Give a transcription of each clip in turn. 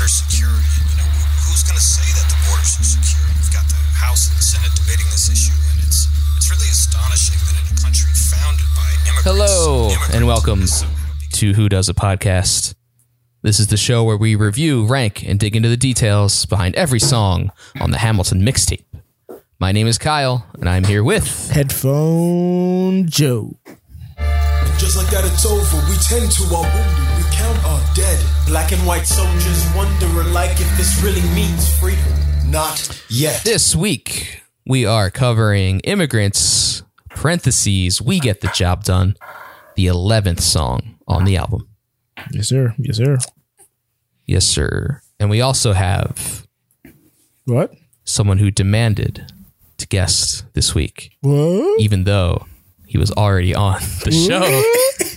border security. You know, who's going to say that the border's so secure? We've got the House and the Senate debating this issue, and it's it's really astonishing that in a country founded by immigrants, Hello immigrants and welcome to Who Does a Podcast. This is the show where we review, rank, and dig into the details behind every song on the Hamilton mixtape. My name is Kyle, and I'm here with Headphone Joe. Just like that, it's over. We tend to our wounded. We count our dead. Black and white soldiers wondering like if this really means freedom. Not yet. this week. We are covering immigrants. Parentheses. We get the job done. The eleventh song on the album. Yes, sir. Yes, sir. Yes, sir. And we also have What? someone who demanded to guest this week. What? even though he was already on the show.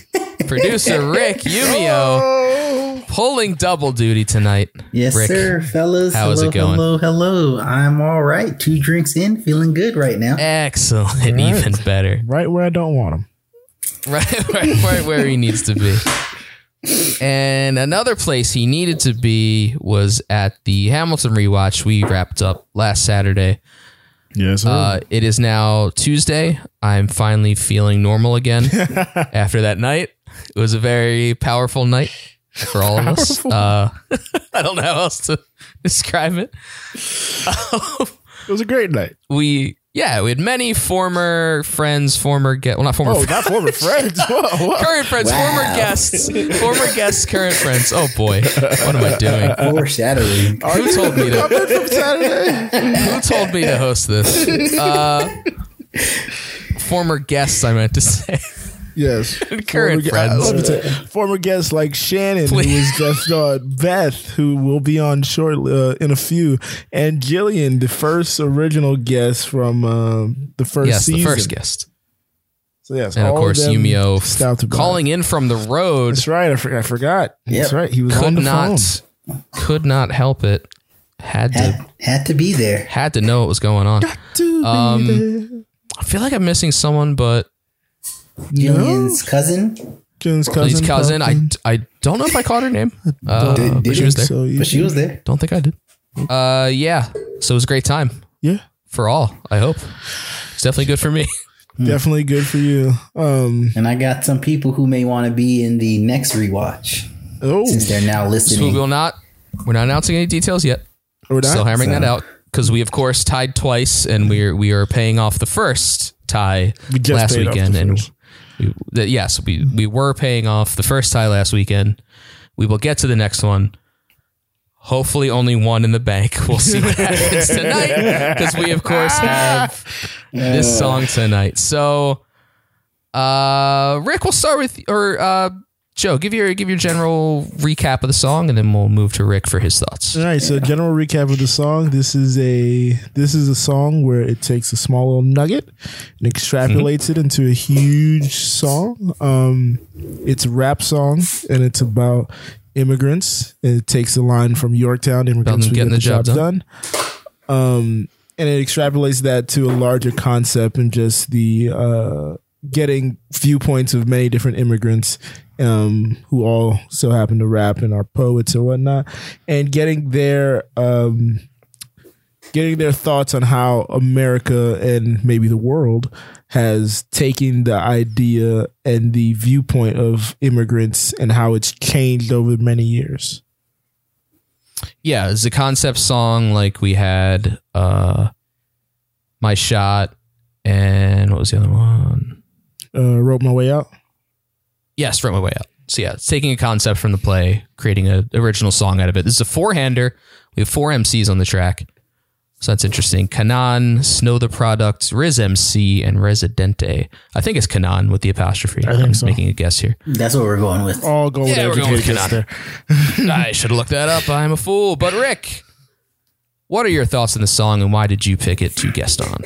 Producer Rick Yumio pulling double duty tonight. Yes, Rick, sir, fellas. how is hello, it going? Hello, hello. I'm all right. Two drinks in, feeling good right now. Excellent, right. even better. Right where I don't want him. Right, right, right where he needs to be. And another place he needed to be was at the Hamilton rewatch we wrapped up last Saturday. Yes, sir. Uh, it is now Tuesday. I'm finally feeling normal again after that night. It was a very powerful night for all of us. Uh, I don't know how else to describe it. it was a great night. We, yeah, we had many former friends, former guests, well, not former Oh, friends, not former friends. Whoa, whoa. current friends, former guests, former guests, current friends. Oh boy, what am I doing? Foreshadowing. Who told me to? From Saturday. Who told me to host this? Uh, former guests, I meant to say. Yes. Current Former friends. uh, let me tell you, former guests like Shannon, who was Please. just on, Beth, who will be on short uh, in a few, and Jillian, the first original guest from um, the first yes, season. the first guest. So yes, And of course, them Yumio stopped calling in from the road That's right. I, for- I forgot. That's right. He was on could the not phone. could not help it. Had to Had, had to be there. had to know what was going on. To be Um, there. I feel like I'm missing someone, but Jillian's cousin, Jillian's cousin. please, cousin. I. I don't know if I caught her name, uh, Did- but she was there. So, but she was there. Don't think I did. Uh, yeah. So it was a great time yeah, for all. I hope it's definitely good for me. definitely good for you. Um. And I got some people who may want to be in the next rewatch Oh, since they're now So we will not. We're not announcing any details yet. we're not. Still hammering So- that out because we of course tied twice, and we're we are paying off the first tie We just last paid off weekend, the and first. We, that yes, we we were paying off the first tie last weekend. We will get to the next one. Hopefully, only one in the bank. We'll see what happens tonight because we, of course, have this song tonight. So, uh, Rick, we'll start with or uh, Joe. Give your give your general recap of the song, and then we'll move to Rick for his thoughts. All right, so general recap of the song. This is a this is a song where it takes a small little nugget and extrapolates it into a huge song. Um, it's a rap song and it's about immigrants. And it takes a line from Yorktown, immigrants getting get the job done. Um, and it extrapolates that to a larger concept and just the uh, getting viewpoints of many different immigrants um, who all so happen to rap and are poets or whatnot, and getting their um, getting their thoughts on how America and maybe the world has taken the idea and the viewpoint of immigrants and how it's changed over many years. yeah, it's a concept song like we had uh My Shot and what was the other one? Uh, wrote my way out. Yes, from my way out. So yeah, it's taking a concept from the play, creating an original song out of it. This is a four-hander. We have four MCs on the track. So that's interesting. K'naan, Snow the Product, Riz MC, and Residente. I think it's K'naan with the apostrophe. I think am so. making a guess here. That's what we're going with. All gold Yeah, we're going with K'naan. there. I should have looked that up. I'm a fool. But Rick, what are your thoughts on the song and why did you pick it to guest on?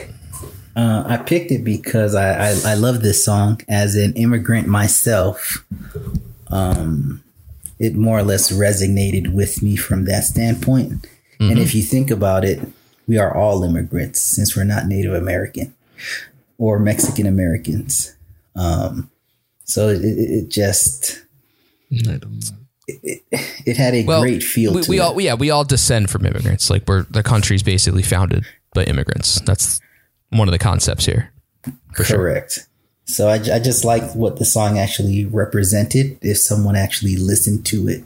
Uh, I picked it because I, I I love this song as an immigrant myself. Um, it more or less resonated with me from that standpoint. And if you think about it, we are all immigrants since we're not Native American or Mexican Americans. Um, so it, it, just it, it had a Well, great feel we, to we it. all yeah we all descend from immigrants. Like we're the country's basically founded by immigrants. That's one of the concepts here. For sure. Correct. So I, I just like what the song actually represented if someone actually listened to it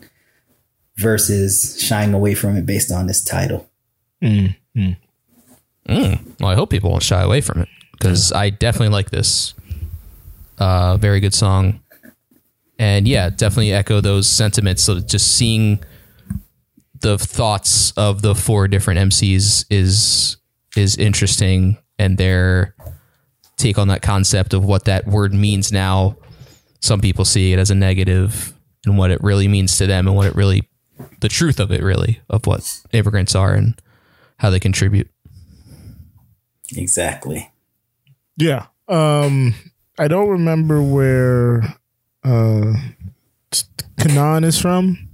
versus shying away from it based on this title. Mm, mm. Mm. Well, I hope people won't shy away from it because I definitely like this. Uh, very good song, and yeah, definitely echo those sentiments. So just seeing the thoughts of the four different MCs is is interesting, and their take on that concept of what that word means now. Some people see it as a negative, and what it really means to them, and what it really, the truth of it, really, of what immigrants are and how they contribute. Exactly. Yeah. Um, I don't remember where uh, K'naan is from.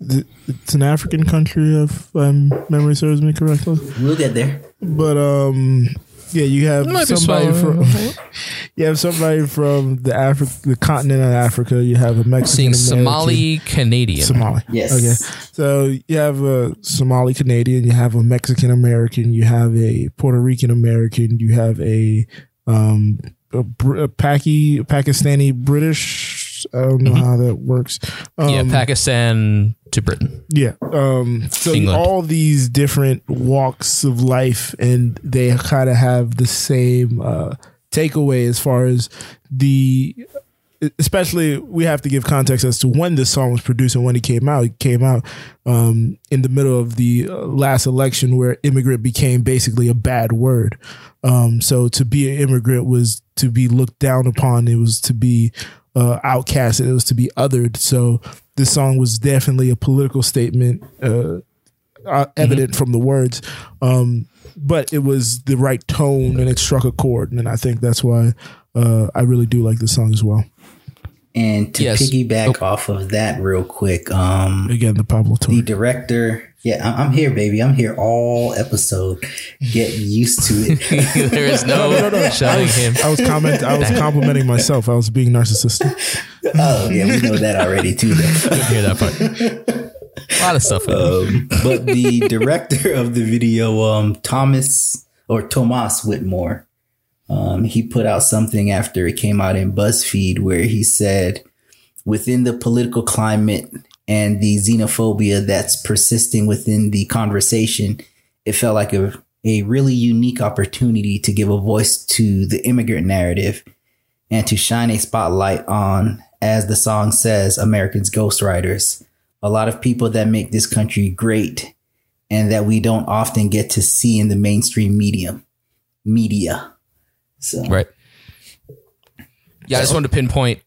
It's an African country, if um, memory serves me correctly. We'll get there. But um, yeah, you have somebody from you have somebody from the Afri- the continent of Africa. You have a Mexican Seeing Somali Canadian. Somali. Yes. Okay. So you have a Somali Canadian, you have a Mexican American, you have a Puerto Rican American, you have a um a, Br- a Paki Pakistani British. I don't know how that works. Um, yeah, Pakistan to Britain. yeah. Um, so England. all these different walks of life, and they kind of have the same uh, takeaway as far as the. Especially, we have to give context as to when this song was produced and when it came out. It came out um, in the middle of the uh, last election, where immigrant became basically a bad word. Um, so to be an immigrant was to be looked down upon. It was to be uh, outcasted. It was to be othered. So this song was definitely a political statement, uh, uh, evident from the words. Um, but it was the right tone and it struck a chord. And I think that's why uh, I really do like this song as well. And to Yes. piggyback off of that real quick, um, Again, the Pablo the director, yeah, I- I'm here, baby. I'm here all episode. Get used to it. there is no, shutting him. I was comment. I was complimenting myself. I was being narcissistic. oh yeah, we know that already too. Though. Hear that part. A lot of stuff. Um, but the director of the video, um, Thomas or Tomas Whitmore, um, he put out something after it came out in BuzzFeed where he said, within the political climate and the xenophobia that's persisting within the conversation, it felt like a, a really unique opportunity to give a voice to the immigrant narrative and to shine a spotlight on, as the song says, Americans' ghostwriters a lot of people that make this country great and that we don't often get to see in the mainstream medium media. So Right. Yeah, I just wanted to pinpoint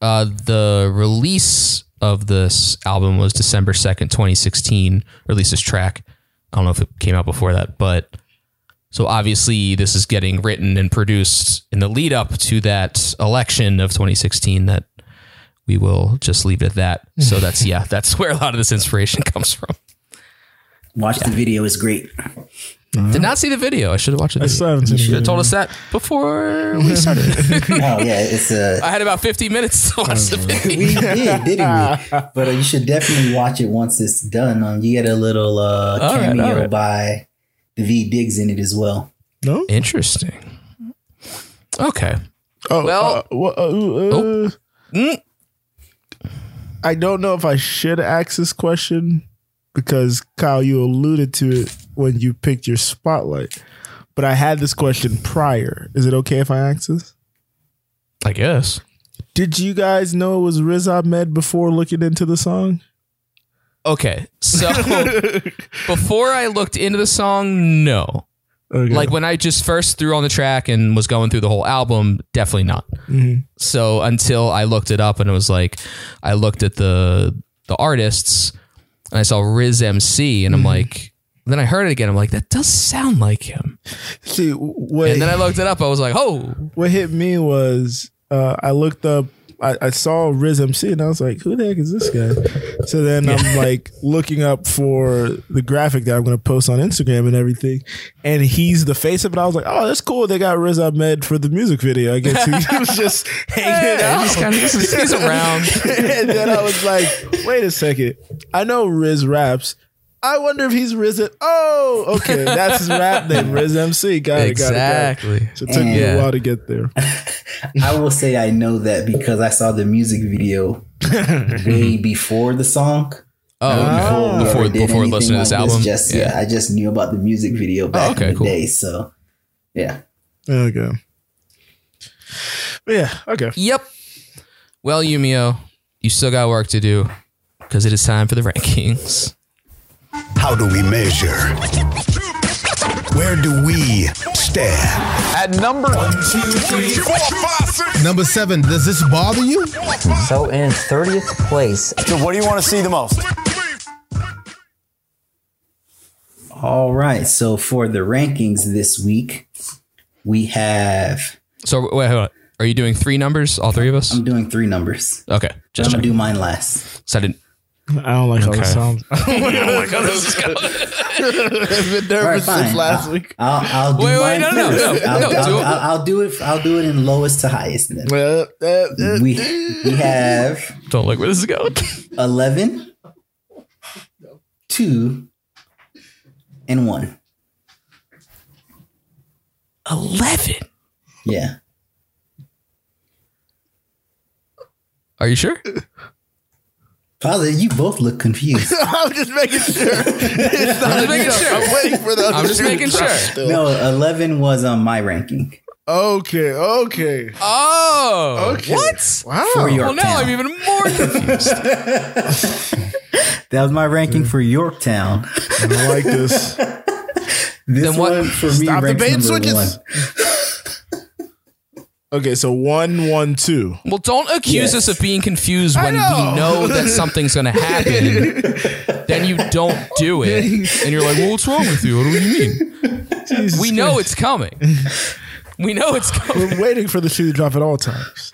uh, the release of this album was December 2nd, 2016, or at least this track. I don't know if it came out before that, but so obviously this is getting written and produced in the lead up to that election of 2016 that we will just leave it at that. So that's yeah, that's where a lot of this inspiration comes from. watch the video is great. Did not see the video. I should have watched the I still video. haven't seen Should have told us that before we started. Oh yeah, it's a I had about 50 minutes to watch the video. we did, didn't we? But uh, you should definitely watch it once it's done. Um, you get a little uh, All right, cameo all right. by V Diggs in it as well. No. Interesting. Okay. Oh, Well- uh, wha- uh, uh, Mm. I don't know if I should ask this question because Kyle, you alluded to it when you picked your spotlight. But I had this question prior. Is it okay if I ask this? I guess. Did you guys know it was Riz Ahmed before looking into the song? Okay. So before I looked into the song, no. Okay. Like when I just first threw on the track and was going through the whole album, definitely not. Mm-hmm. So until I looked it up and it was like I looked at the the artists and I saw Riz MC and I'm mm-hmm. like then I heard it again. I'm like, that does sound like him. See, what, And then I looked it up. I was like, oh, what hit me was uh, I looked up I, I saw Riz MC and I was like, who the heck is this guy? So then I'm like looking up for the graphic that I'm going to post on Instagram and everything. And he's the face of it. I was like, oh, that's cool. They got Riz Ahmed for the music video. I guess he, was just hanging out. He's, kind of, he's, he's around. and then I was like, wait a second. I know Riz raps. I wonder if he's risen. Oh, okay. That's his rap name, Riz MC. Got it. Got it. Exactly. Got it. So it took me a while to get there. I will say I know that because I saw the music video way before the song. Oh, okay. Before, before before anything listening to this like album. just yeah. I just knew about the music video oh, back okay, in the cool. day. So yeah, Okay. But yeah. Okay. Yep. Well, Yumio, you still got work to do because it is time for the rankings. How do we measure? Where do we stand? At number Number seven, does this bother you? So in 30th place, So what do you want to see the most? All right. So for the rankings this week, we have. So wait, hold on. Are you doing three numbers, all three of us? I'm doing three numbers. Okay, I'm just gonna do mine last. So I didn't. I don't like how Okay. this sounds. I've been All nervous right, since last I'll, week. I'll, I'll do Wait, wait, mine no, no, no, I'll, no, I'll, do it. I'll, I'll do it. I'll do it in lowest to highest. Then Uh, uh, uh, we we have Don't like where this is going. 11, 2, and 1. Eleven. Yeah. Are you sure? Father, you both look confused. I'm just making sure. It's not I'm just making sure. I'm waiting for the. I'm just making sure. no, 11 was on my ranking. Okay. Okay. Oh, Okay. what? Wow. For Well, now I'm even more confused. that was my ranking for Yorktown. I don't like this. This Then what- one for me Stop the ranks bait and number switches. one. Okay, so one, one, two. well, don't accuse Yes. us of being confused when know. we know that something's going to happen. then you don't do it, and you're like, "Well, what's wrong with you? What do you mean?" Jesus We know Christ. it's coming. We know it's coming. We're waiting for the shoe to drop at all times.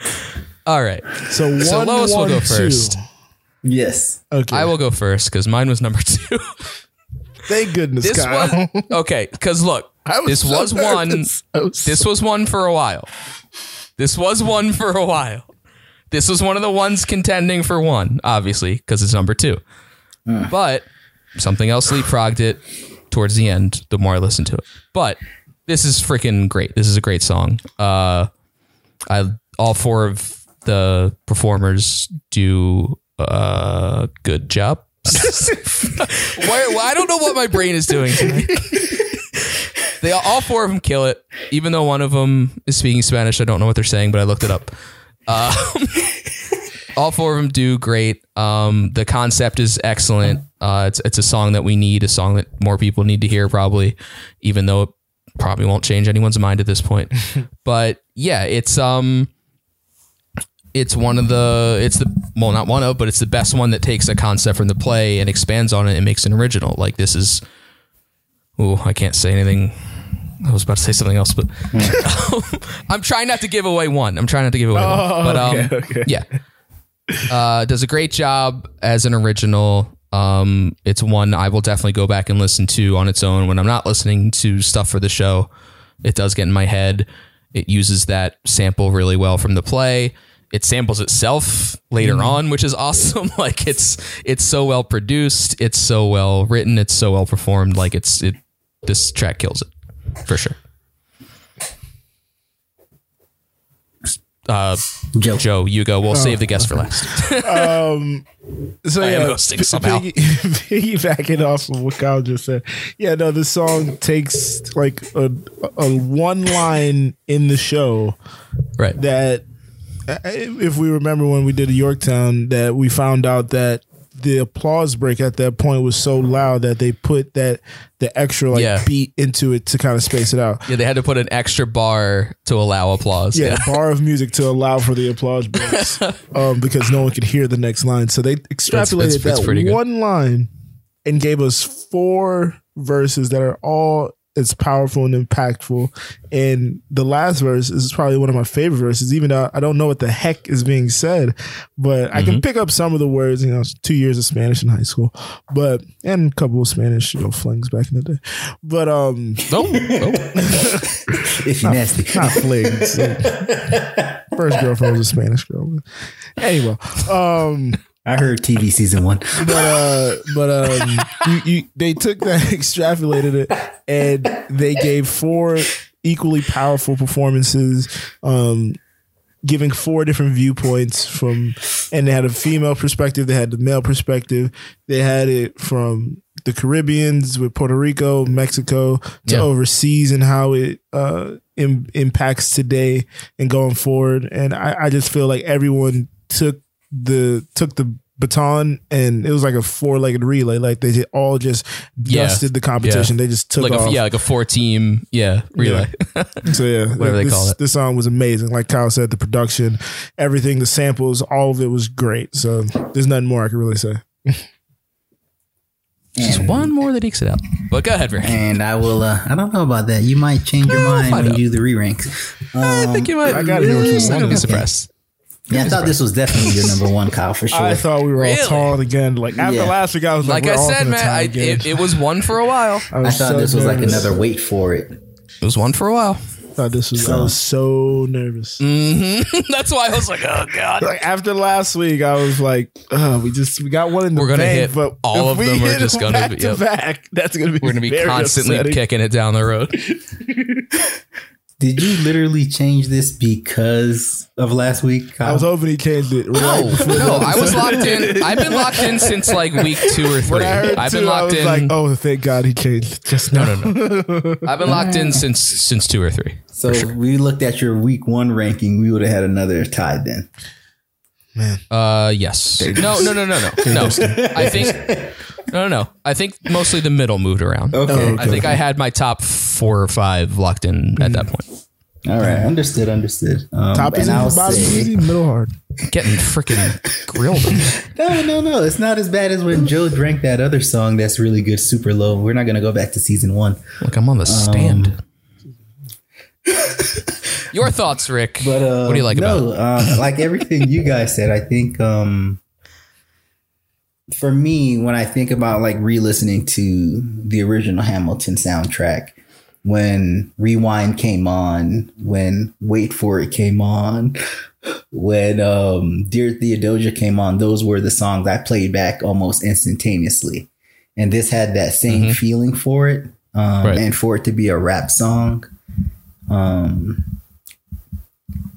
All right. So one, So Lois will one, go two. first. Yes. Okay. I will go first because mine was number two. Thank goodness, This Kyle. was okay. Because look, I this so was one. nervous. I was This so- was one for a while. This was one for a while. This was one of the ones contending for one, obviously, because it's number two. But something else leapfrogged it towards the end. The more I listened to it, but this is freaking great. This is a great song. Uh, I all four of the performers do a good job. Why, well, I don't know what my brain is doing. they all, all four of them kill it. Even though one of them is speaking Spanish, I don't know what they're saying, but I looked it up. Um, all four of them do great. Um, the concept is excellent. Uh, it's it's a song that we need, a song that more people need to hear, probably, even though it probably won't change anyone's mind at this point. but yeah, it's um, it's one of the it's the well not one of, but it's the best one that takes a concept from the play and expands on it and makes an original. Like this is, oh, I can't say anything. I was about to say something else, but I'm trying not to give away one. I'm trying not to give away one. But um, okay, okay. yeah, uh, does a great job as an original. Um, it's one I will definitely go back and listen to on its own when I'm not listening to stuff for the show. It does get in my head. It uses that sample really well from the play. It samples itself later on, which is awesome. like it's it's so well produced. It's so well written. It's so well performed. Like it's it. This track kills it for sure. Uh, Joe. Joe, you go. We'll save the guest for last. So I am yeah, hosting p- somehow. piggy- piggybacking off of what Kyle just said. Yeah, no, the song takes like a, a one line in the show Right. that, uh, if we remember when we did a Yorktown, that we found out that the applause break at that point was so loud that they put that the extra like Yeah. beat into it to kind of space it out. Yeah, they had to put an extra bar to allow applause. Yeah, bar of music to allow for the applause breaks, um, because no one could hear the next line. So they extrapolated that's- that's pretty that good. one line and gave us four verses that are all it's powerful and impactful. And the last verse is probably one of my favorite verses, even though I don't know what the heck is being said, but I can pick up some of the words. You know, two years of Spanish in high school, but and a couple of Spanish you know flings back in the day. But um, Oh, oh. If you nasty. not flings. First girlfriend was a Spanish girl. Anyway, um. I heard TV season one. but uh but um you, you they took that extrapolated it and they gave four equally powerful performances um giving four different viewpoints from and they had a female perspective they had the male perspective they had it from the caribbeans with puerto rico mexico to Yeah. overseas and how it uh Im- impacts today and going forward and I, I just feel like everyone took the took the baton and it was like a four legged relay. Like they all just Yeah. dusted the competition. Yeah. They just took like off. a yeah, like a four team yeah relay. So yeah, Whatever they call it. This song was amazing. Like Kyle said, the production, everything, the samples, all of it was great. So there's nothing more I can really say. Just one more that ekes it out. But go ahead, Rick. And I will. Uh, I don't know about that. You might change your mind when out. you do the re ranks. I think you might. I gotta hear what you I'm not gonna be surprised. Yeah, I thought this was definitely your number one, Kyle, for sure. I thought we were Really? all tall again. Like after Yeah. last week, I was like, Like I we're all said, gonna man, tie I, again. it, it was one for a while. I was thought so this was like nervous. another wait for it. It was one for a while. I thought this was. I was so nervous. That's why I was like, oh god. Like after last week, I was like, uh, we just we got one in the We're gonna bank, hit but all if of we them are hit just gonna back be- to yep. back. That's gonna be We're gonna be very constantly upsetting. kicking it down the road. Did you literally change this because of last week, Kyle? I was hoping he changed it. Right No, no, I was locked in. I've been locked in since like week two or three. I heard I've two, been I locked was in. like, oh, thank God he changed just no, no, no. I've been locked in since since two or three. so if we looked at your week one ranking, we would have had another tie then. Uh, yes. No, no, no, no, no, no. I think no, no, no. I think mostly the middle moved around. Okay. I think I had my top four or five locked in at that point. All right, understood, understood. Um, Top is I'll easy, bottom say, easy, middle hard. Getting freaking grilled. no, no, no. It's not as bad as when Joe drank that other song that's really good, super low. We're not going to go back to season one. Like I'm on the stand. Your thoughts, Rick? But uh, what do you like about it? no, uh, like everything you guys said, I think um, for me, when I think about like re-listening to the original Hamilton soundtrack, when Rewind came on, when Wait for It came on, when um, Dear Theodosia came on, those were the songs I played back almost instantaneously, and this had that same feeling for it, um, Right. and for it to be a rap song. Um,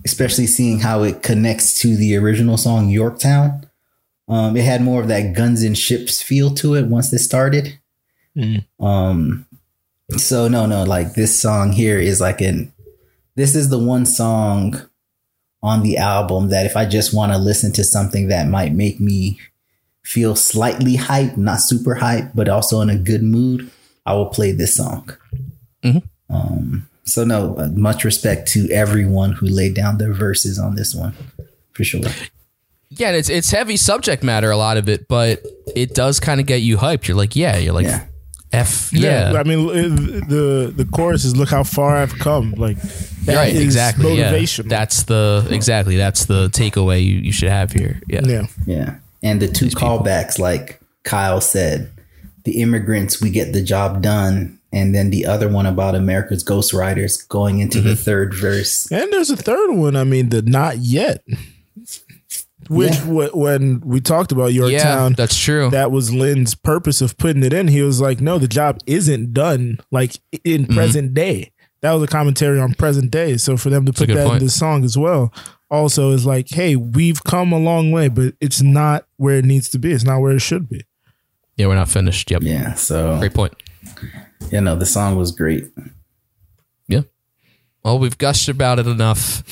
especially seeing how it connects to the original song Yorktown. Um, it had more of that guns and ships feel to it once it started. Um, so no, no, like this song here is like an. This is the one song on the album that if I just want to listen to something that might make me feel slightly hype, not super hype, but also in a good mood, I will play this song. Um, so no, uh, much respect to everyone who laid down their verses on this one, for sure. Yeah, and it's it's heavy subject matter, a lot of it, but it does kind of get you hyped. You're like, yeah, you're like, Yeah. f yeah, I mean, the the chorus is "Look how far I've come." Like that right, is exactly. Yeah, that's the exactly that's the takeaway you, you should have here. Yeah, yeah. Yeah. And the two callbacks, like Kyle said, the immigrants, we get the job done. And then the other one about America's Ghost ghostwriters going into the third verse. And there's a third one. I mean, the "Not Yet," which Yeah. wh- when we talked about yeah, Yorktown, that's true. that was Lynn's purpose of putting it in. He was like, "No, the job isn't done. Like in Mm-hmm. present day." That was a commentary on present day. So for them to a put that point. in the song as well, also is like, "Hey, we've come a long way, but it's not where it needs to be. It's not where it should be." yeah, we're not finished. Yep, Yeah. So, great point. You know, the song was great. Yeah. Well, we've gushed about it enough.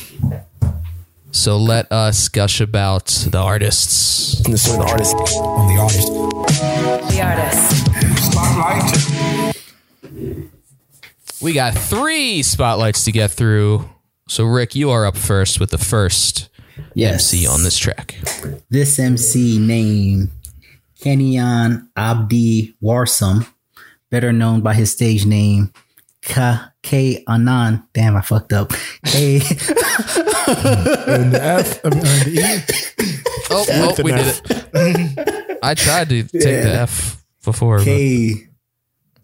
So let us gush about the artists. This is the artist. on the artist. The artist. Spotlight. We got three spotlights to get through. So, Rick, you are up first with the first Yes. MC on this track. This MC name, Keinan Abdi Warsame, better known by his stage name, Ka, K Anan. Damn, I fucked up. K. and the F, I mean, the E. Oh, oh we an did it. I tried to take the F before. but- K.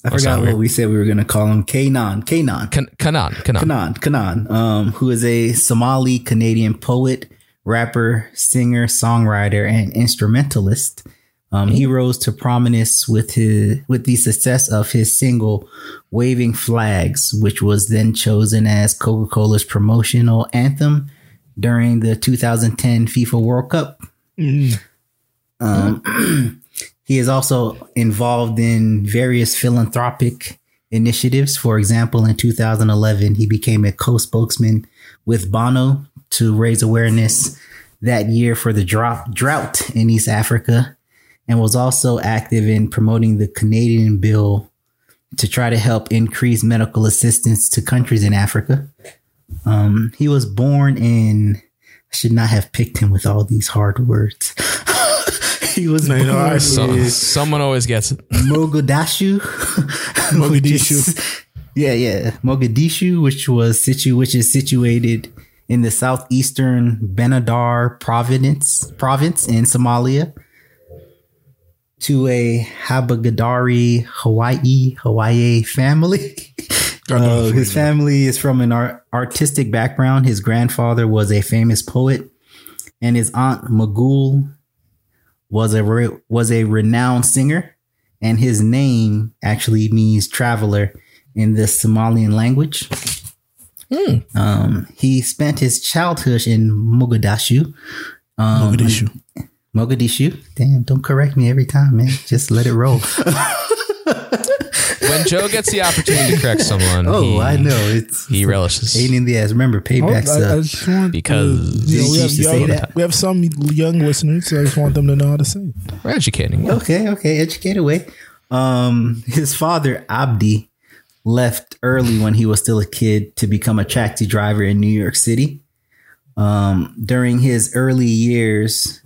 I That forgot weird. what we said we were going to call him. K'naan. K'naan. Kan- K'naan, K'naan. K'naan. K'naan. Um, who is a Somali Canadian poet, rapper, singer, songwriter, and instrumentalist. Um, he rose to prominence with his with the success of his single "Waving Flags," which was then chosen as Coca Cola's promotional anthem during the 2010 FIFA World Cup. Um, he is also involved in various philanthropic initiatives. For example, in 2011, he became a co spokesman with Bono to raise awareness that year for the drop, drought in East Africa and was also active in promoting the Canadian bill to try to help increase medical assistance to countries in Africa. Um, he was born in, I should not have picked him with all these hard words. he was No, you know, I born So, in someone always gets it. Mogadishu. Mogadishu. yeah, yeah. Mogadishu, which was situ which is situated in the southeastern Banadir province province in Somalia. To a Habagadari Hawaii Hawaii family. Uh, his family is from an art- artistic background. His grandfather was a famous poet, and his aunt Magool was a re- was a renowned singer, and his name actually means traveler in the Somalian language. Um, he spent his childhood in Mogadishu. Um, Mogadishu. Mogadishu. Damn, don't correct me every time, man. Just let it roll. When Joe gets the opportunity to correct someone, oh, he, I know. It's he relishes. pain in the ass. Remember, Oh, payback's I, I up. just want Because you know, we, have used to say young, we have some young listeners, so I just want them to know how to say. it. We're educating. Okay, okay, educate away. Um, his father Abdi left early when he was still a kid to become a taxi driver in New York City. Um, during his early years,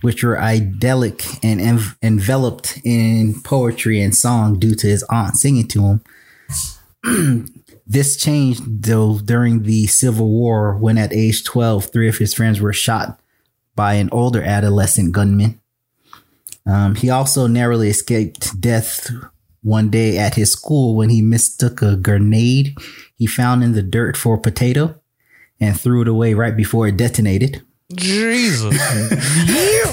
which were idyllic and env- enveloped in poetry and song due to his aunt singing to him. this changed though during the Civil War when at age 12, three of his friends were shot by an older adolescent gunman. Um, he also narrowly escaped death one day at his school when he mistook a grenade he found in the dirt for a potato and threw it away right before it detonated. Jesus.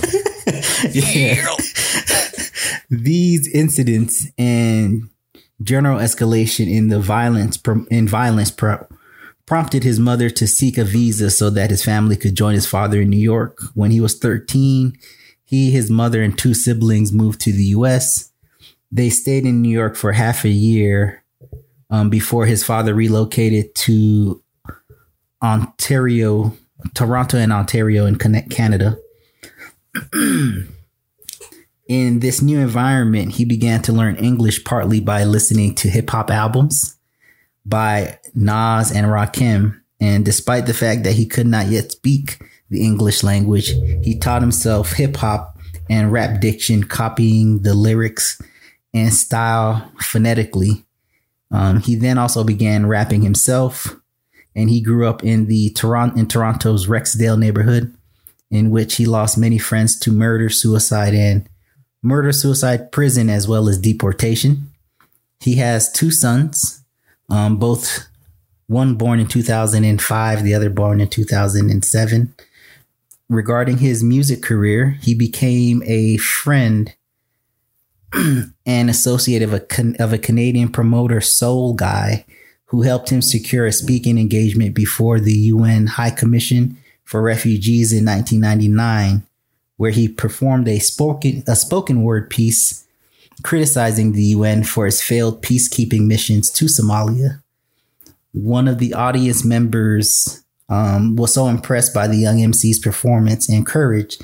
Yeah. These incidents and general escalation in the violence in violence pro- prompted his mother to seek a visa so that his family could join his father in New York. When he was 13, he, his mother, and two siblings moved to the U.S. They stayed in New York for half a year um, before his father relocated to Ontario, Toronto, and Ontario in Canada. in this new environment, he began to learn English partly by listening to hip hop albums by Nas and Rakim. And despite the fact that he could not yet speak the English language, he taught himself hip hop and rap diction, copying the lyrics and style phonetically. Um, he then also began rapping himself, and he grew up in the in Toronto's Rexdale neighborhood, in which he lost many friends to murder, suicide, and murder, suicide, prison, as well as deportation. He has two sons, um, both one born in 2005, the other born in 2007. Regarding his music career, he became a friend and associate of a of a Canadian promoter, Sol Guy, who helped him secure a speaking engagement before the UN High Commission for Refugees in 1999, where he performed a spoken a spoken word piece criticizing the UN for its failed peacekeeping missions to Somalia. One of the audience members um, was so impressed by the young MC's performance and courage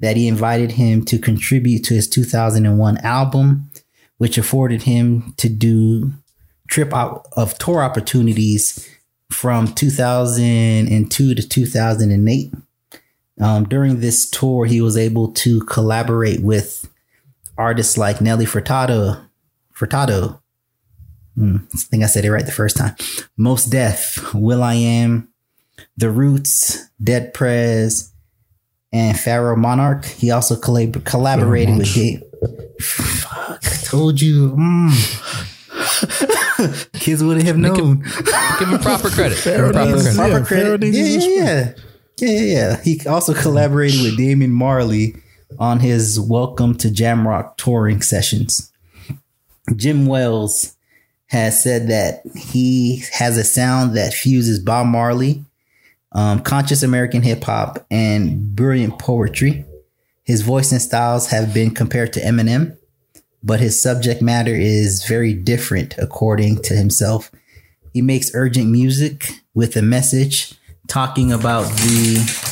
that he invited him to contribute to his 2001 album, which afforded him to do trip out of tour opportunities from 2002 to 2008. Um, during this tour, he was able to collaborate with artists like Nelly Furtado, Furtado, Hmm, I think I said it right the first time. Mos Def, Will I Am, The Roots, Dead Prez, and Pharoahe Monch. He also collab- collaborated with Dave. Fuck, told you. Mm. Kids wouldn't have known. Give him proper credit. Give proper credit. Proper Yeah, Pharaoh credit. Yeah, yeah, yeah. Yeah, yeah, yeah. He also collaborated with Damian Marley on his Welcome to Jamrock touring sessions. Jim Wells has said that he has a sound that fuses Bob Marley, um, conscious American hip hop, and brilliant poetry. His voice and styles have been compared to Eminem, but his subject matter is very different, according to himself. He makes urgent music with a message talking about the.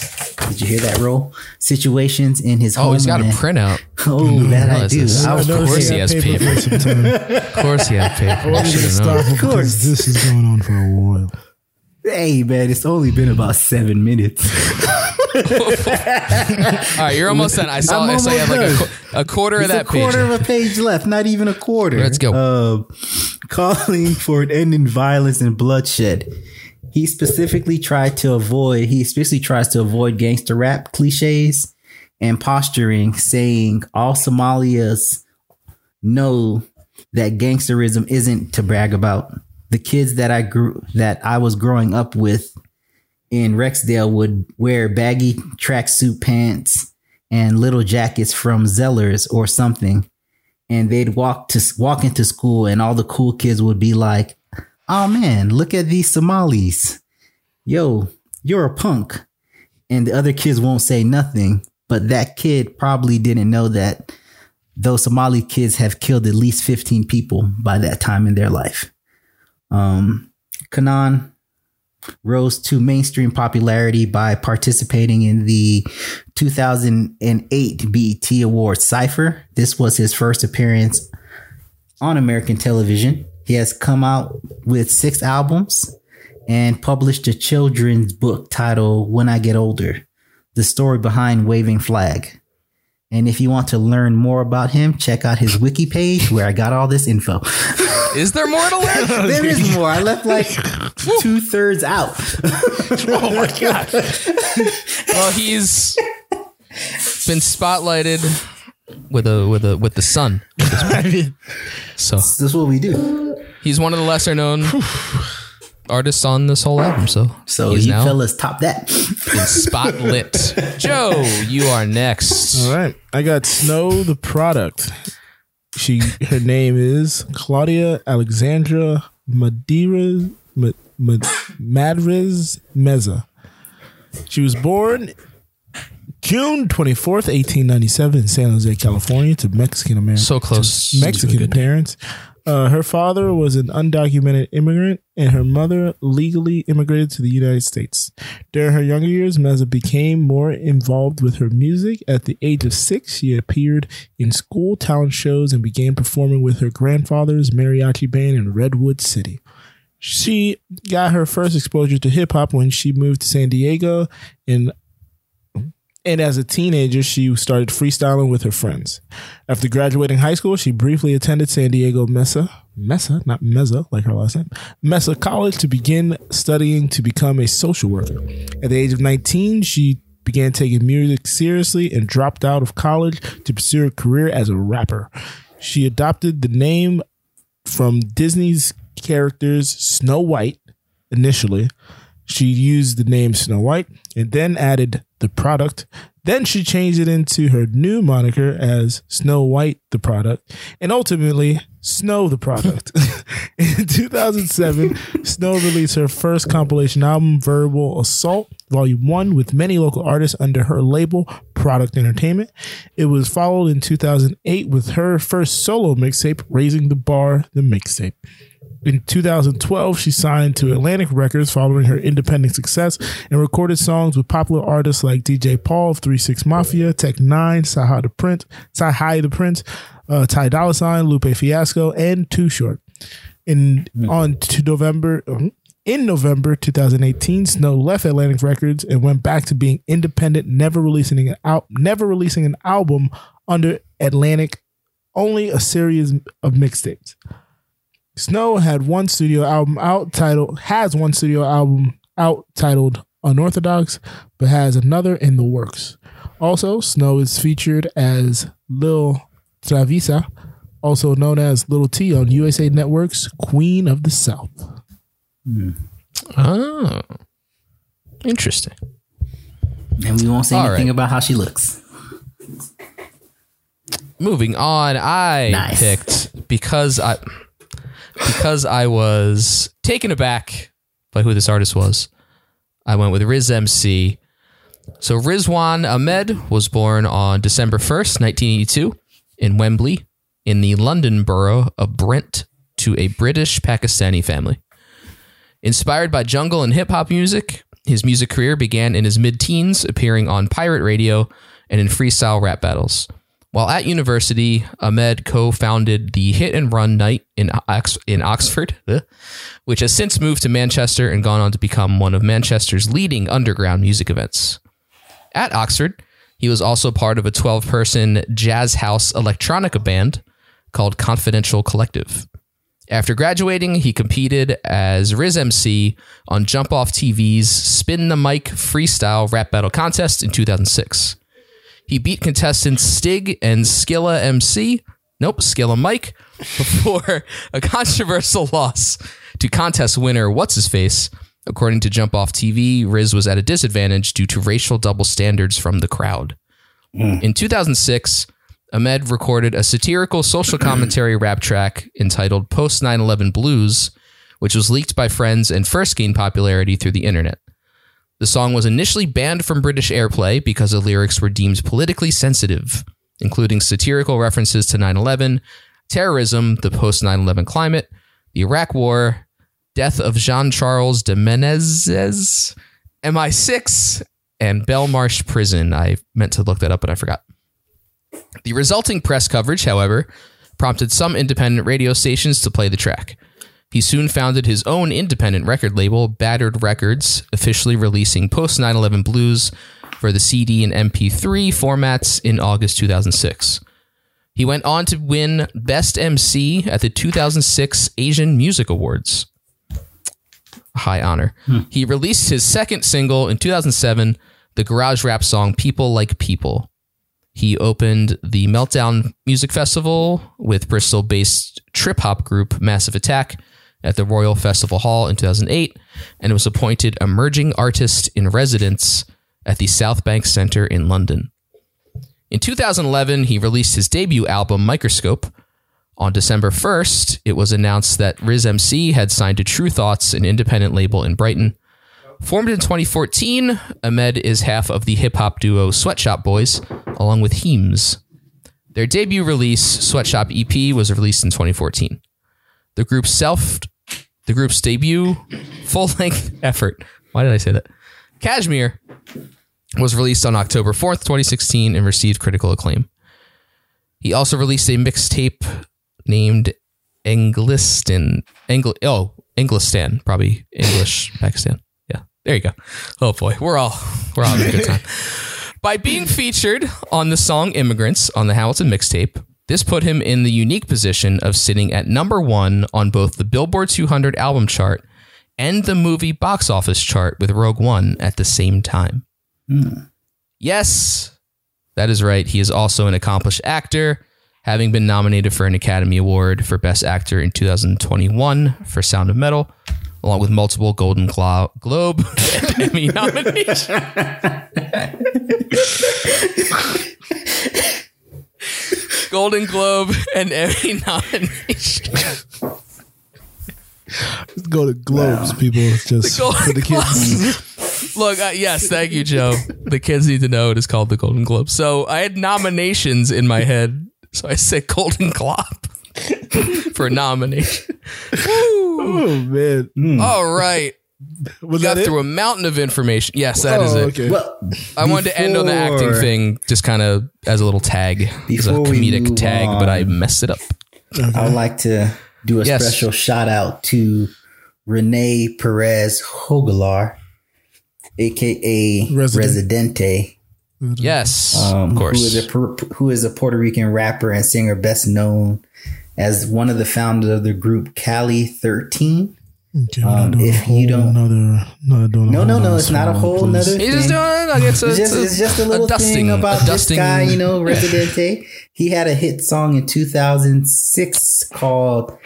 Did you hear that roll? Situations in his Oh, home. he's got a and- printout. Oh, that mm-hmm. I realize do. this. I Of was noticed course he has paper paper. for some time. Of course he had paper. I We're gonna should've stop known. course. this is going on for a while. Hey man, it's only been about seven minutes. All right, you're almost done. I saw. I'm I saw you had like a, a quarter of It's that a quarter page. of a page left, not even a quarter. Let's go. Uh, calling for an end in violence and bloodshed. He specifically tried to avoid. He especially tries to avoid gangster rap cliches and posturing, saying all Somalians know that gangsterism isn't to brag about. The kids that I grew that I was growing up with in Rexdale would wear baggy tracksuit pants and little jackets from Zellers or something. And they'd walk to walk into school and all the cool kids would be like, "Oh man, look at these Somalis. Yo, you're a punk." And the other kids won't say nothing, but that kid probably didn't know that those Somali kids have killed at least 15 people by that time in their life. Um, K'naan rose to mainstream popularity by participating in the 2008 BET Awards Cypher. This was his first appearance on American television. He has come out with six albums and published a children's book titled When I Get Older The Story Behind Waving Flag. And if you want to learn more about him, check out his wiki page where I got all this info. Is there more to learn? there is more. I left like two thirds out. oh my god! well, he's been spotlighted with a with a with the sun. So this is what we do. He's one of the lesser known artists on this whole album. So So he's you now fellas top that. in spotlit. Joe, you are next. All right, I got Snow the product. She her name is Claudia Alexandra Madeira Ma, Ma, Madriz Meza. She was born June twenty fourth, eighteen ninety seven, in San Jose, California, to Mexican American So close. Mexican parents. Uh, her father was an undocumented immigrant, and her mother legally immigrated to the United States. During her younger years, Meza became more involved with her music. At the age of six, she appeared in school talent shows and began performing with her grandfather's mariachi band in Redwood City. She got her first exposure to hip hop when she moved to San Diego in and as a teenager, she started freestyling with her friends. After graduating high school, she briefly attended San Diego Mesa, Mesa, not Mesa, like her last name, Mesa College to begin studying to become a social worker. At the age of 19, she began taking music seriously and dropped out of college to pursue a career as a rapper. She adopted the name from Disney's characters Snow White initially. She used the name Snow White and then added the product. Then she changed it into her new moniker as Snow White the product and ultimately Snow the product. In 2007, Snow released her first compilation album, Verbal Assault, Volume 1, with many local artists under her label, Product Entertainment. It was followed in 2008 with her first solo mixtape, Raising the Bar, the mixtape. In 2012, she signed to Atlantic Records following her independent success and recorded songs with popular artists like DJ Paul of 3 6 Mafia, Tech N9ne, Saha the Prince, Sahai the Prince, uh, Ty Dolla Sign, Lupe Fiasco, and Too Short. In on to November um, in November 2018, Snow left Atlantic Records and went back to being independent, never releasing an out, never releasing an album under Atlantic, only a series of mixtapes. Snow had one studio album out titled has one studio album out titled Unorthodox, but has another in the works. Also, Snow is featured as Lil Traviesa, also known as Little T on USA Network's Queen of the South. Oh, interesting. And we won't say All anything right. about how she looks. Moving on, I Nice. picked because I because I was taken aback by who this artist was. I went with Riz MC. So Rizwan Ahmed was born on December 1st, 1982 in Wembley in the London borough of Brent to a British Pakistani family. Inspired by jungle and hip hop music, his music career began in his mid teens, appearing on pirate radio and in freestyle rap battles. While at university, Ahmed co founded the Hit and Run Night in, Ox- in Oxford, eh, which has since moved to Manchester and gone on to become one of Manchester's leading underground music events. At Oxford, he was also part of a 12 person jazz house electronica band called Confidential Collective. After graduating, he competed as Riz MC on Jump Off TV's Spin the Mic Freestyle Rap Battle Contest in 2006. He beat contestants Stig and Skilla MC, nope, Skilla Mike, before a controversial loss to contest winner What's His Face. According to Jump Off TV, Riz was at a disadvantage due to racial double standards from the crowd. Hmm. In 2006, Ahmed recorded a satirical social commentary rap track entitled Post 9 11 Blues, which was leaked by friends and first gained popularity through the internet. The song was initially banned from British airplay because the lyrics were deemed politically sensitive, including satirical references to 9 11, terrorism, the post 9 11 climate, the Iraq War, death of Jean Charles de Menezes, MI6, and Belmarsh Prison. I meant to look that up, but I forgot. The resulting press coverage, however, prompted some independent radio stations to play the track. He soon founded his own independent record label, Battered Records, officially releasing post 9 11 blues for the CD and MP3 formats in August 2006. He went on to win Best MC at the 2006 Asian Music Awards. A High honor. Hmm. He released his second single in 2007, the garage rap song People Like People. He opened the Meltdown Music Festival with Bristol based trip hop group Massive Attack at the Royal Festival Hall in 2008 and was appointed Emerging Artist in Residence at the Southbank Centre in London. In 2011, he released his debut album, Microscope. On December 1st, it was announced that Riz MC had signed to Tru Thoughts, an independent label in Brighton. Formed in 2014, Ahmed is half of the hip hop duo Sweatshop Boys, along with Heems. Their debut release, Sweatshop EP, was released in 2014. The group's self, the group's debut full-length effort. Why did I say that? Cashmere was released on October 4th, 2016, and received critical acclaim. He also released a mixtape named Anglistan. Engl- oh, Englistan, probably English, Pakistan. Yeah, there you go. Oh boy, we're all we're all having a good time. By being featured on the song Immigrants on the Hamilton mixtape, this put him in the unique position of sitting at number one on both the Billboard 200 album chart and the movie box office chart with Rogue One at the same time. Hmm. Yes, that is right. He is also an accomplished actor, having been nominated for an Academy Award for Best Actor in 2021 for Sound of Metal, along with multiple Golden Glo- Globe and Emmy nominations. Golden Globe and Emmy nomination. Let's go to Globes, people. It's just Golden for the kids. Look, uh, yes, thank you, Joe. The kids need to know it is called the Golden Globe. So I had nominations in my head, so I said Golden Globe for nomination. Oh man, All right, was got that it? through a mountain of information. Yes, that is Oh, it. okay. Well, I wanted to end on the acting thing, just kind of as a little tag, as a comedic move tag, but I messed it up. I would like to do a Yes. special shout out to René Pérez Joglar, aka Resident. Residente, Yes, um, of course. who is a who is a Puerto Rican rapper and singer best known as one of the founders of the group Calle 13. Okay, Um, we're not doing a if you don't- Another, not doing No, no, no, it's not a whole please. nother He's just doing like it's, a, It's just, it's just a little dusting, thing about dusting. this guy, you know, Residente. he had a hit song in 2006 called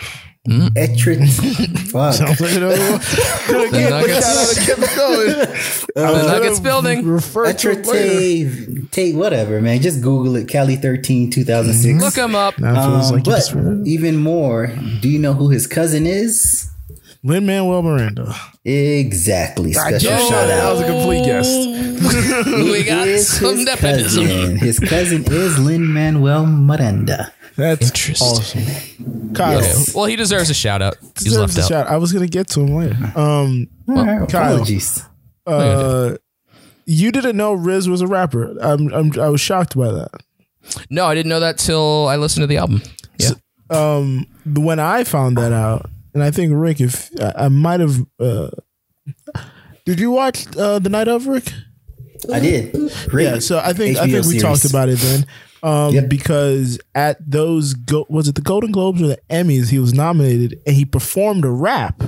Hmm? Etrit. Fuck. Sounds like another one. Could The again, but Nuggets- gotta keep it going. the Nuggets building. Refer to it later. Etrate, Tate, whatever, man. Just Google it. Calle 13, 2006. Look him up. Now it feels Um, like but even more, do you know who his cousin is? Lin Manuel Miranda. Exactly. Special Yeah, shout that out. was a complete guess. We got some his nepotism. cousin. His cousin is Lin Manuel Miranda. That's Interesting. awesome. Kyle, Okay. Well, he deserves a shout out. He's deserves left a out. shout. I was gonna get to him later. Um, All right, Kyle. apologies. uh, you didn't know Riz was a rapper. I'm, I'm, I was shocked by that. No, I didn't know that till I listened to the album. Yeah. um when I found that out, and I think Rick, if I, I might have, uh, did you watch uh, the night of Rick? I did. Great. Yeah, so I think I HBO think we series. talked about it then. Um, Yep. because at those go- was it the Golden Globes or the Emmys he was nominated and he performed a rap,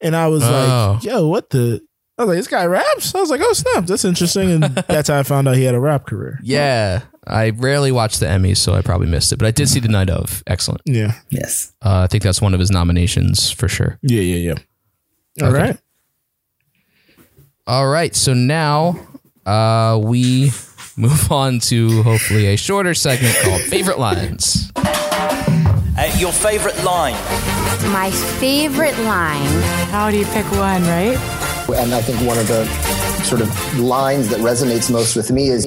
and I was Oh. like, "Yo, what the?" I was like, "This guy raps." I was like, "Oh snap, that's interesting," and that's how I found out he had a rap career. Yeah. I rarely watch the Emmys, so I probably missed it. But I did see the night of. Excellent. Yeah, Yes. Uh, I think that's one of his nominations for sure. yeah, yeah, yeah. All Okay. right. All right. So now uh, we move on to hopefully a shorter segment called Favorite Lines. Uh, your favorite line? My favorite line. How do you pick one, right? And I think one of the sort of lines that resonates most with me is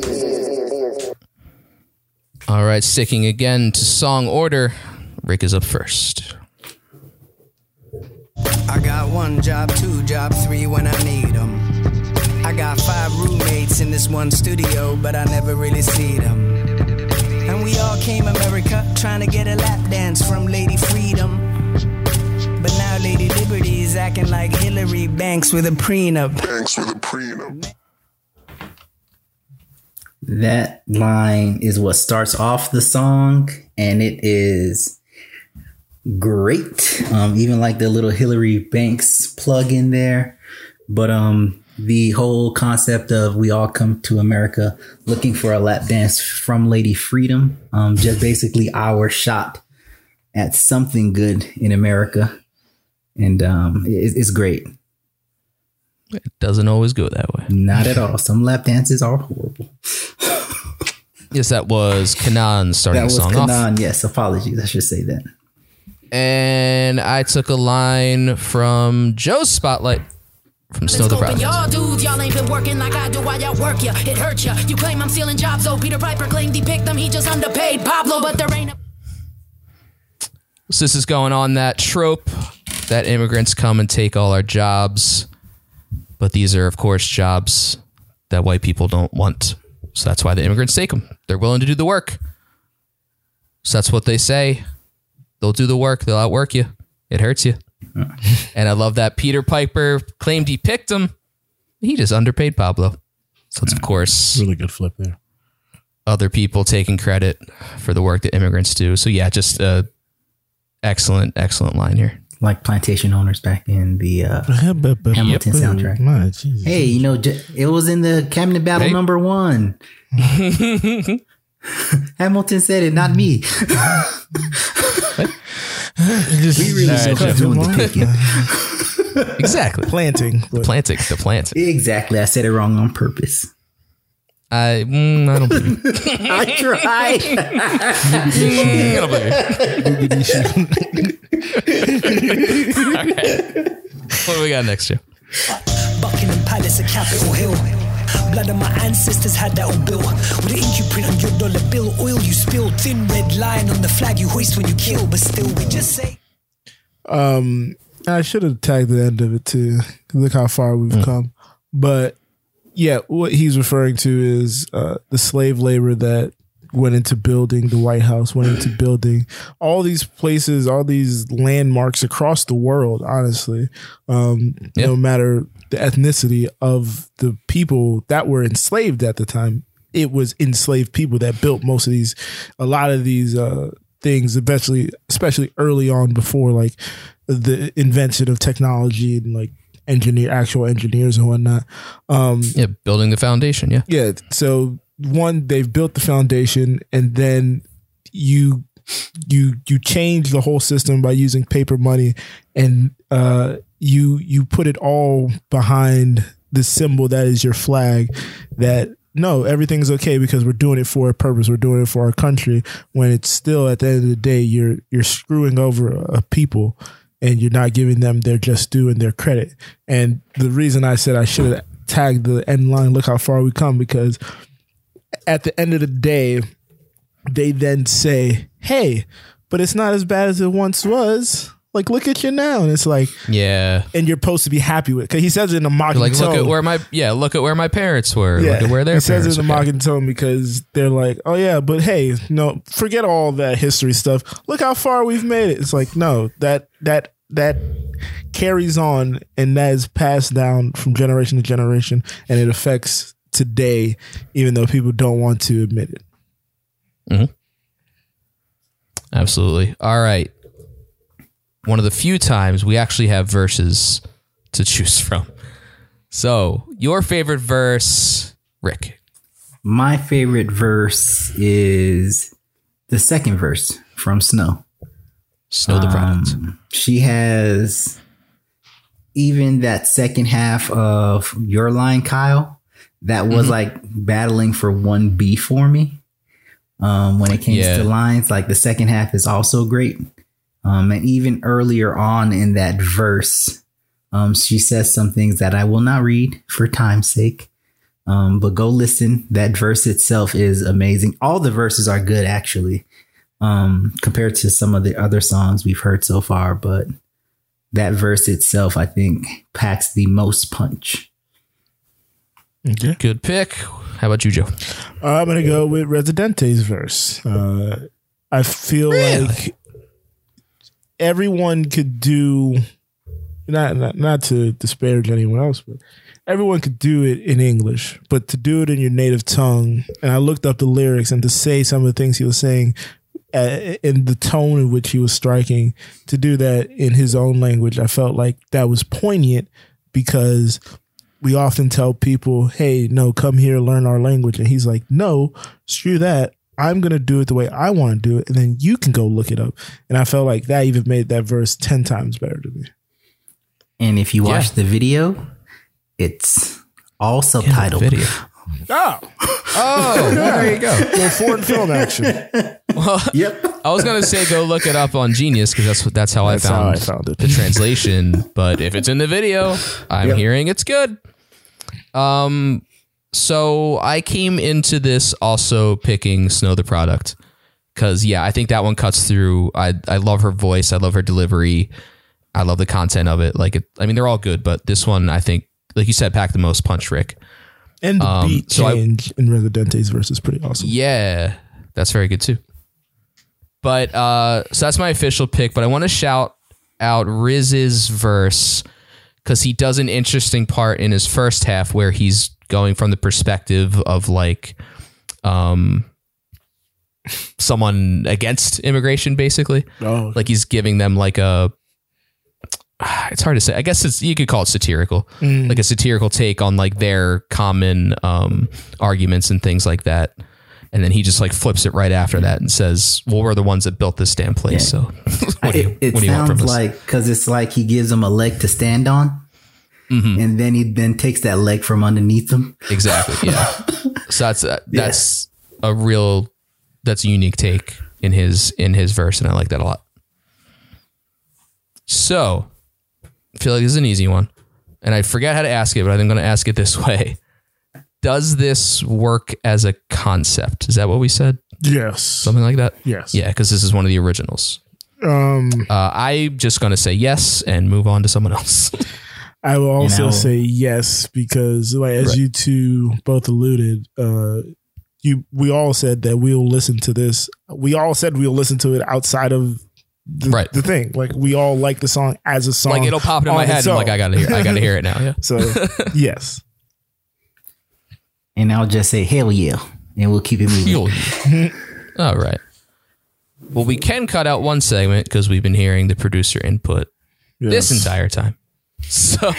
All right. Sticking again to song order. Rick is up first. I got one job, two job, three when I need them. I got five roommates in this one studio, but I never really see them. And we all came America trying to get a lap dance from Lady Freedom. But now Lady Liberty is acting like Hillary Banks with a prenup. Banks with a prenup. That line is what starts off the song, and it is great. Um, even like the little Hillary Banks plug in there. But um, the whole concept of we all come to America looking for a lap dance from Lady Freedom, um, just basically our shot at something good in America, and um, it, it's great. It doesn't always go that way. Not at all. Some lap dances are horrible. Yes, that was K'naan starting That the was song off. K'naan. Yes, apologies. I should say that. And I took a line from Joe's Spotlight from Snow the Scoping Prophet. y'all dudes, y'all ain't been working like I do while y'all work ya. It hurt ya. You claim I'm stealing jobs, so Peter Piper claimed he picked them. He just underpaid Pablo, but there ain't a So this is going on that trope that immigrants come and take all our jobs, but these are, of course, jobs that white people don't want. So that's why the immigrants take them. They're willing to do the work. So that's what they say. They'll do the work. They'll outwork you. It hurts you. and I love that Peter Piper claimed he picked him. He just underpaid Pablo. So it's of course really good flip there. Other people taking credit for the work that immigrants do. So yeah, just a excellent, excellent line here. Like plantation owners back in the uh, Hamilton soundtrack. My, Jesus. Hey, you know, it was in the cabinet battle Hey. number one. Hamilton said it, not me. we really All right, know who's Jeff. doing the picking. Exactly. Planting. The planting. The planting. Exactly. I said it wrong on purpose. I mm, I don't believe you. I tried. Mm, I don't believe you. okay. What do we got next, Joe? Buckingham Palace at Capitol Hill. Blood of my ancestors had that all built. With an ink you print on your dollar bill. Oil you spill. Thin red line on the flag you hoist when you kill. But still, we just say. Um, I should have tagged the end of it too. Look how far we've come. But yeah, what he's referring to is uh, the slave labor that went into building the White House, went into building all these places, all these landmarks across the world. Honestly, um, no matter the ethnicity of the people that were enslaved at the time, it was enslaved people that built most of these, a lot of these. Uh, things, especially especially early on before like the invention of technology and like engineer actual engineers and whatnot. Um, yeah, building the foundation. Yeah, yeah. So one, they've built the foundation, and then you you you change the whole system by using paper money, and uh, you you put it all behind the symbol that is your flag. That no, everything's okay because we're doing it for a purpose. We're doing it for our country. When it's still at the end of the day, you're you're screwing over a people and you're not giving them their just due and their credit. And the reason I said I should have tagged the end line, look how far we come, because at the end of the day, they then say, Hey, but it's not as bad as it once was. Like, look at you now. And it's like, yeah. And you're supposed to be happy with. Cause he says it in a mocking like, tone. Like, look at where my yeah, look at where my parents were. Yeah. Look at where their he says it in a mocking tone because they're like, oh yeah, but hey, no, forget all that history stuff. Look how far we've made it. It's like, no, that that that carries on and that is passed down from generation to generation and it affects today, even though people don't want to admit it. Mm-hmm. Absolutely. All right. One of the few times we actually have verses to choose from. So, your favorite verse, Rick. My favorite verse is the second verse from Snow. Snow Tha Product. Um, she has even that second half of your line, Kyle. That was Mhm. like battling for one B for me. Um, when it came Yeah. to lines, like the second half is also great. Um, and even earlier on in that verse, um, she says some things that I will not read for time's sake. Um, but go listen. That verse itself is amazing. All the verses are good, actually, um, compared to some of the other songs we've heard so far. But that verse itself, I think, packs the most punch. Okay. Good pick. How about you, Joe? Uh, I'm gonna go with Residente's verse. Uh, I feel like everyone could do not, not not to disparage anyone else, but everyone could do it in English. But to do it in your native tongue, and I looked up the lyrics and to say some of the things he was saying uh, in the tone in which he was striking, to do that in his own language, I felt like that was poignant because we often tell people, hey, no, come here, learn our language. And he's like, no, screw that. I'm going to do it the way I want to do it. And then you can go look it up. And I felt like that even made that verse 10 times better to me. And if you watch the video, it's all subtitled. video. Oh, Oh, there you go. Little foreign film action. Well, yep. I was gonna say go look it up on Genius because that's what that's how That's I how found I found it. the translation. but if it's in the video, I'm Yep. hearing it's good. Um, so I came into this also picking Snow Tha Product because yeah, I think that one cuts through. I I love her voice. I love her delivery. I love the content of it. Like it, I mean, they're all good, but this one I think, like you said, packed the most punch, Rick. And the Um, beat so I- change in Residente's verse is pretty awesome. Yeah, that's very good too. But uh so that's my official pick, but I want to shout out Riz's verse cuz he does an interesting part in his first half where he's going from the perspective of like um someone against immigration basically. Oh. Like he's giving them like a it's hard to say. I guess it's you could call it satirical, Mm. like a satirical take on like their common um, arguments and things like that. And then he just like flips it right after that and says, "Well, we're the ones that built this damn place." So, what do you, it it what do you want sounds from us? like because it's like he gives them a leg to stand on, Mm-hmm. and then he then takes that leg from underneath them. Exactly. Yeah. so that's uh, that's a real that's a unique take in his in his verse, and I like that a lot. So, I feel like this is an easy one, and I forget how to ask it, but I'm going to ask it this way: Does this work as a concept? Is that what we said? Yes. Something like that. Yes. Yeah, because this is one of the originals. Um, Uh, I'm just going to say yes and move on to someone else. I will also You know- say yes because, like as Right. you two both alluded, uh, you we all said that we'll listen to this. We all said we'll listen to it outside of the, Right. the thing. Like we all like the song as a song. like it'll pop in my head, its and like. I got to hear, I got to hear it now. Yeah. So yes, And I'll just say hell yeah, and we'll keep it moving. All right. Well, we can cut out one segment because we've been hearing the producer input this entire time. So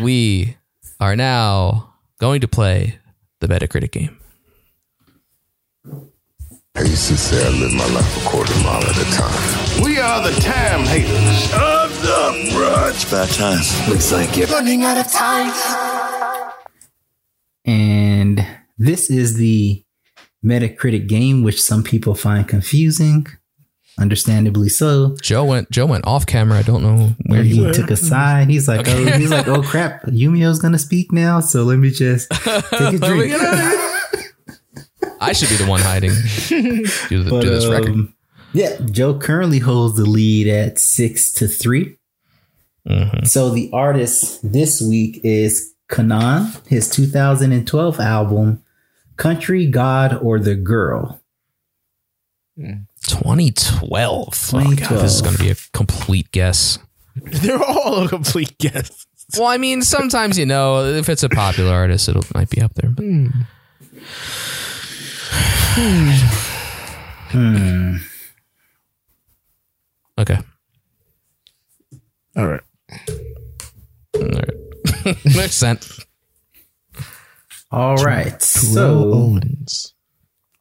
we are now going to play the Metacritic game. I used to say I live my life a quarter mile at a time. We are the time haters. Shut up, bruh. It's about time. Looks like you're Running out of time. And this is the Metacritic game, which some people find confusing. Understandably so. Joe went Joe went off camera. I don't know where he He took a side. He's like, Okay. oh, he's like, oh crap, Yumio's gonna speak now. So let me just take a drink. get out of here. I should be the one hiding. Do, the, But, do this record. um, Yeah, Joe currently holds the lead at six to 3 Mm-hmm. So the artist this week is K'naan, his 2012 album, Country, God, or the Girl. 2012. Oh, God, this is going to be a complete guess. They're all a complete guess. Well, I mean, sometimes you know if it's a popular artist, it might be up there. But Hmm. okay, All right. all right, makes sense. All right. Terrell so Owens.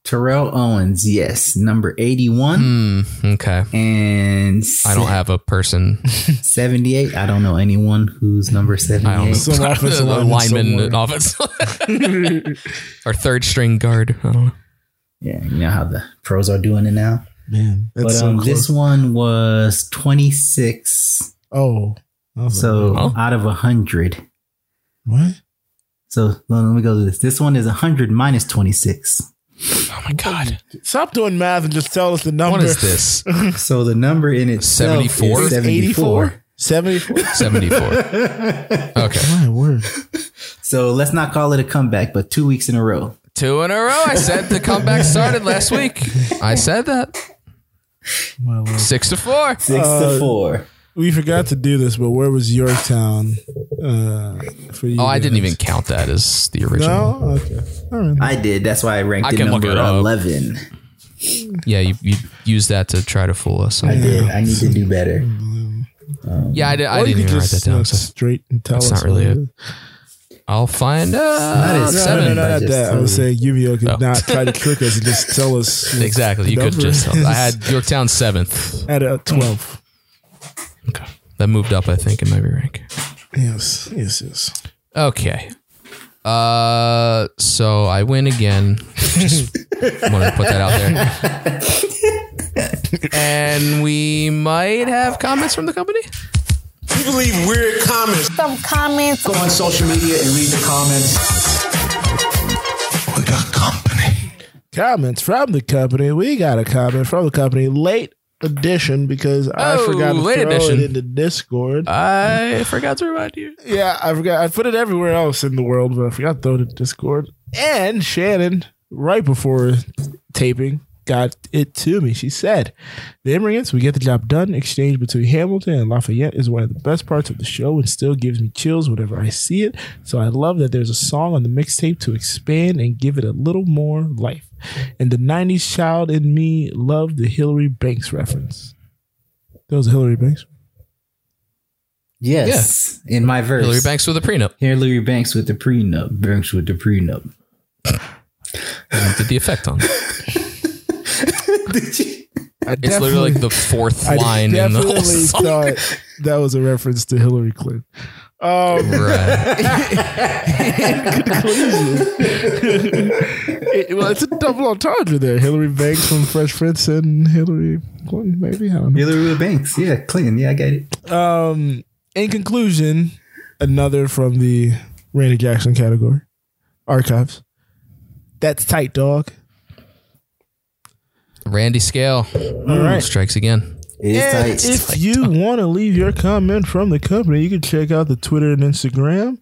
Terrell Owens, yes, number 81. Hmm, okay, And I don't have a person. 78. I don't know anyone who's number I don't know. 78. Some offensive the lineman lineman, offense, or third string guard. I don't know. Yeah, you know how the pros are doing it now. Man, but so um, this one was 26. oh, So Oh. out of 100. what? So let me go to this. This one is 100 minus 26. Oh my god, Stop doing math and just tell us the number. what is this? So the number in itself 74? is 74. 74? 74. Okay, My word. So let's not call it a comeback, but two weeks in a row. two in a row. I said the comeback started last week. I said that. My word. Six to four. Six Uh, to four. We forgot to do this, but where was Yorktown uh, for you? Oh, I didn't even count that as the original. No? Okay. All right. I did. That's why I ranked I it number it up. 11. Yeah, you, you used that to try to fool us. I did. I need to do better. Yeah, I, did, I didn't could even write that down. look So straight and tell that's us. not really what it. is. I'll find Not uh, No, seven. no, no, not I that. I told was you. saying Yumio could Oh. not try to trick us and just tell us. Exactly. You could just tell. is. I had Yorktown seventh. at a 12. Okay. That moved up, I think, in my rank. Yes, yes, yes. Okay. Uh, so I win again. Just wanted to put that out there. and we might have comments from the company. People leave weird comments. Some comments. Go on social media and read the comments. We got company. Comments from the company. We got a comment from the company. Late edition because I Oh, forgot to throw edition. it into Discord. I forgot to remind you. Yeah, I forgot. I put it everywhere else in the world, but I forgot to throw it in Discord. And Shannon, right before taping, got it to me. She said, The immigrants, we get the job done. Exchange between Hamilton and Lafayette is one of the best parts of the show and still gives me chills whenever I see it. So I love that there's a song on the mixtape to expand and give it a little more life. And the 90s child in me loved the Hillary Banks reference. That was Hillary Banks. Yes. In my verse. Hillary Banks with a prenup. Here, Hillary Banks with the prenup. Banks with the prenup. And did the effect on it. I It's literally like the fourth I line in the whole definitely song. thought that was a reference to Hillary Clinton. Um, Right. in conclusion, it- well, it's a double entendre there. Hillary Banks from Fresh Prince and Hillary Clinton, maybe I don't know. Hillary Banks. Yeah, Clinton. Yeah, I get it. Um, in conclusion, another from the Randy Jackson category, archives. That's tight, dog. Randy Scale. All right. Strikes again. It is And tight. if you want to leave your comment from the company, you can check out the Twitter and Instagram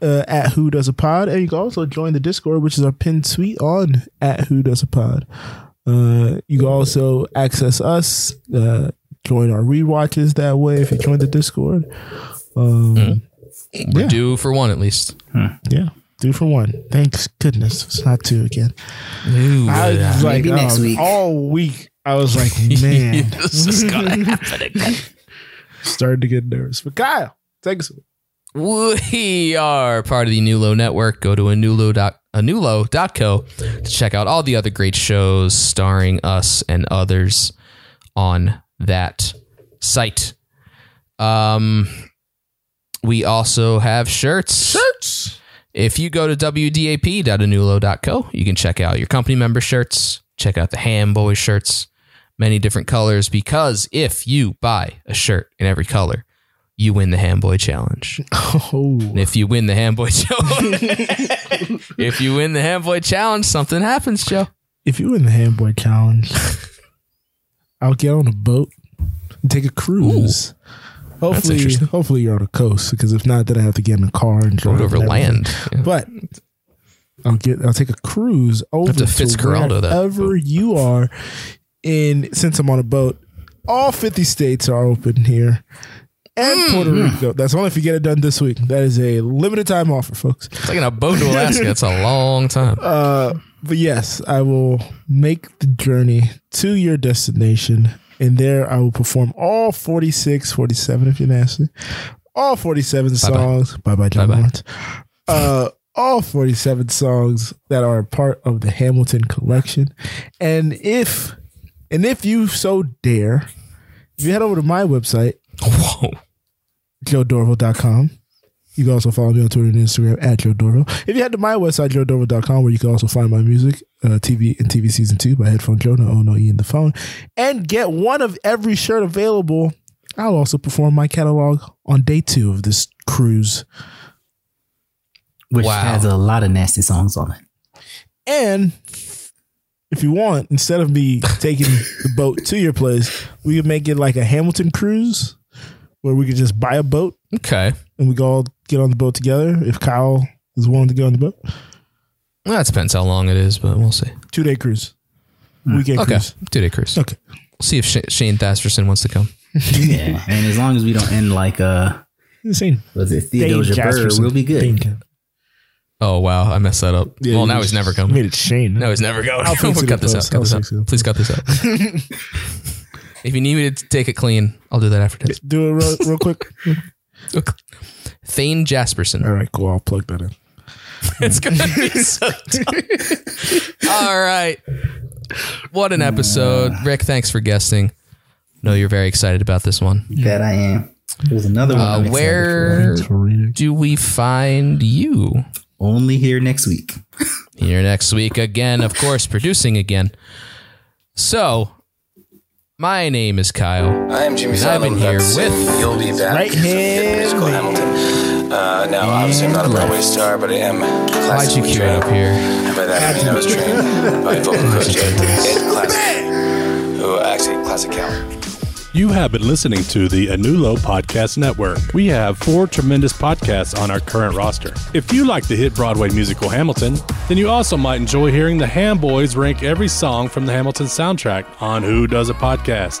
uh, at Who Does a Pod, and you can also join the Discord, which is our pinned tweet on at Who Does a Pod. Uh, you can also access us, uh, join our rewatches that way if you join the Discord. Um, We're due for one at least. Yeah, two for one. Thanks goodness it's not two again. Ooh, I was yeah. like Maybe next um, week. all week I was like, man, this is gonna happen again. starting to get nervous. But Kyle, take us. We are part of the Nulo network. Go to anulo dot anulo.co to check out all the other great shows starring us and others on that site. Um, we also have shirts. Shirts. If you go to wdap.anulo.co, you can check out your company member shirts, check out the Ham Boy shirts, many different colors. Because if you buy a shirt in every color, you win the Ham Boy Challenge. Oh, And if you win the Ham Boy Challenge, if you win the Ham Boy Challenge, something happens, Joe. if you win the Ham Boy Challenge, I'll get on a boat and take a cruise. Hopefully, hopefully you're on the coast because if not, then I have to get in a car and drive over land. Yeah. But I'll get I'll take a cruise over to that wherever you are. In since I'm on a boat, all 50 states are open here. And Puerto Rico. That's only if you get it done this week. That is a limited time offer, folks. Taking a boat to Alaska, it's a long time. Uh, but yes, I will make the journey to your destination, and there I will perform all 46, 47, if you're nasty, all 47 songs. Bye bye, John. Laurens. Uh, all 47 songs that are part of the Hamilton collection. And if, and if you so dare, if you head over to my website, Whoa. joedorville.com. You can also follow me on Twitter and Instagram at Joe Dorville. If you head to my website, joedorville.com, where you can also find my music, uh, TV and TV Season 2 by Headphone Joe, no O, no E in the phone, and get one of every shirt available, I'll also perform my catalog on day two of this cruise. Which Wow. has a lot of nasty songs on it. And if you want, instead of me taking the boat to your place, we could make it like a Hamilton cruise where we could just buy a boat Okay. and we could all get on the boat together if Kyle is willing to get on the boat. Well, that depends how long it is, but we'll see. Two day cruise. Weekend Okay. cruise. Two day cruise. Okay. We'll see if Sh- Shane Thasterson wants to come. Yeah. and as long as we don't end like uh Insane. was it Dane Theodosia Burr, Jasperson. we'll be good. Dane- Oh, wow. I messed that up. Yeah, well, now he's never coming. Made it Shane. No, he's never going. I'll We'll cut in this out. Cut this out. Please cut this out. if you need me to take it clean, I'll do that after this. Do it real, real quick. Thayne Jasperson. All right, cool. I'll plug that in. It's gonna be so tough. All right. What an episode. Rick, thanks for guesting. No, you're very excited about this one. That I am. There's another one. Uh, I'm where for. do we find you? Only here next week. Here next week again, of course, producing again. So, my name is Kyle. I am Jimmy and I've been here with You'll Be Back. Right hand Hamilton. Uh, now, obviously, I'm not a Broadway star, but I am Why'd you classically cue it trained. up here? And by that, I mean I was trained by vocal coach Ed, Ed Classic, who actually Classic Cal. You have been listening to the Anulo Podcast Network. We have four tremendous podcasts on our current roster. If you like the hit Broadway musical Hamilton, then you also might enjoy hearing the Ham Boys rank every song from the Hamilton soundtrack on Who Does a Podcast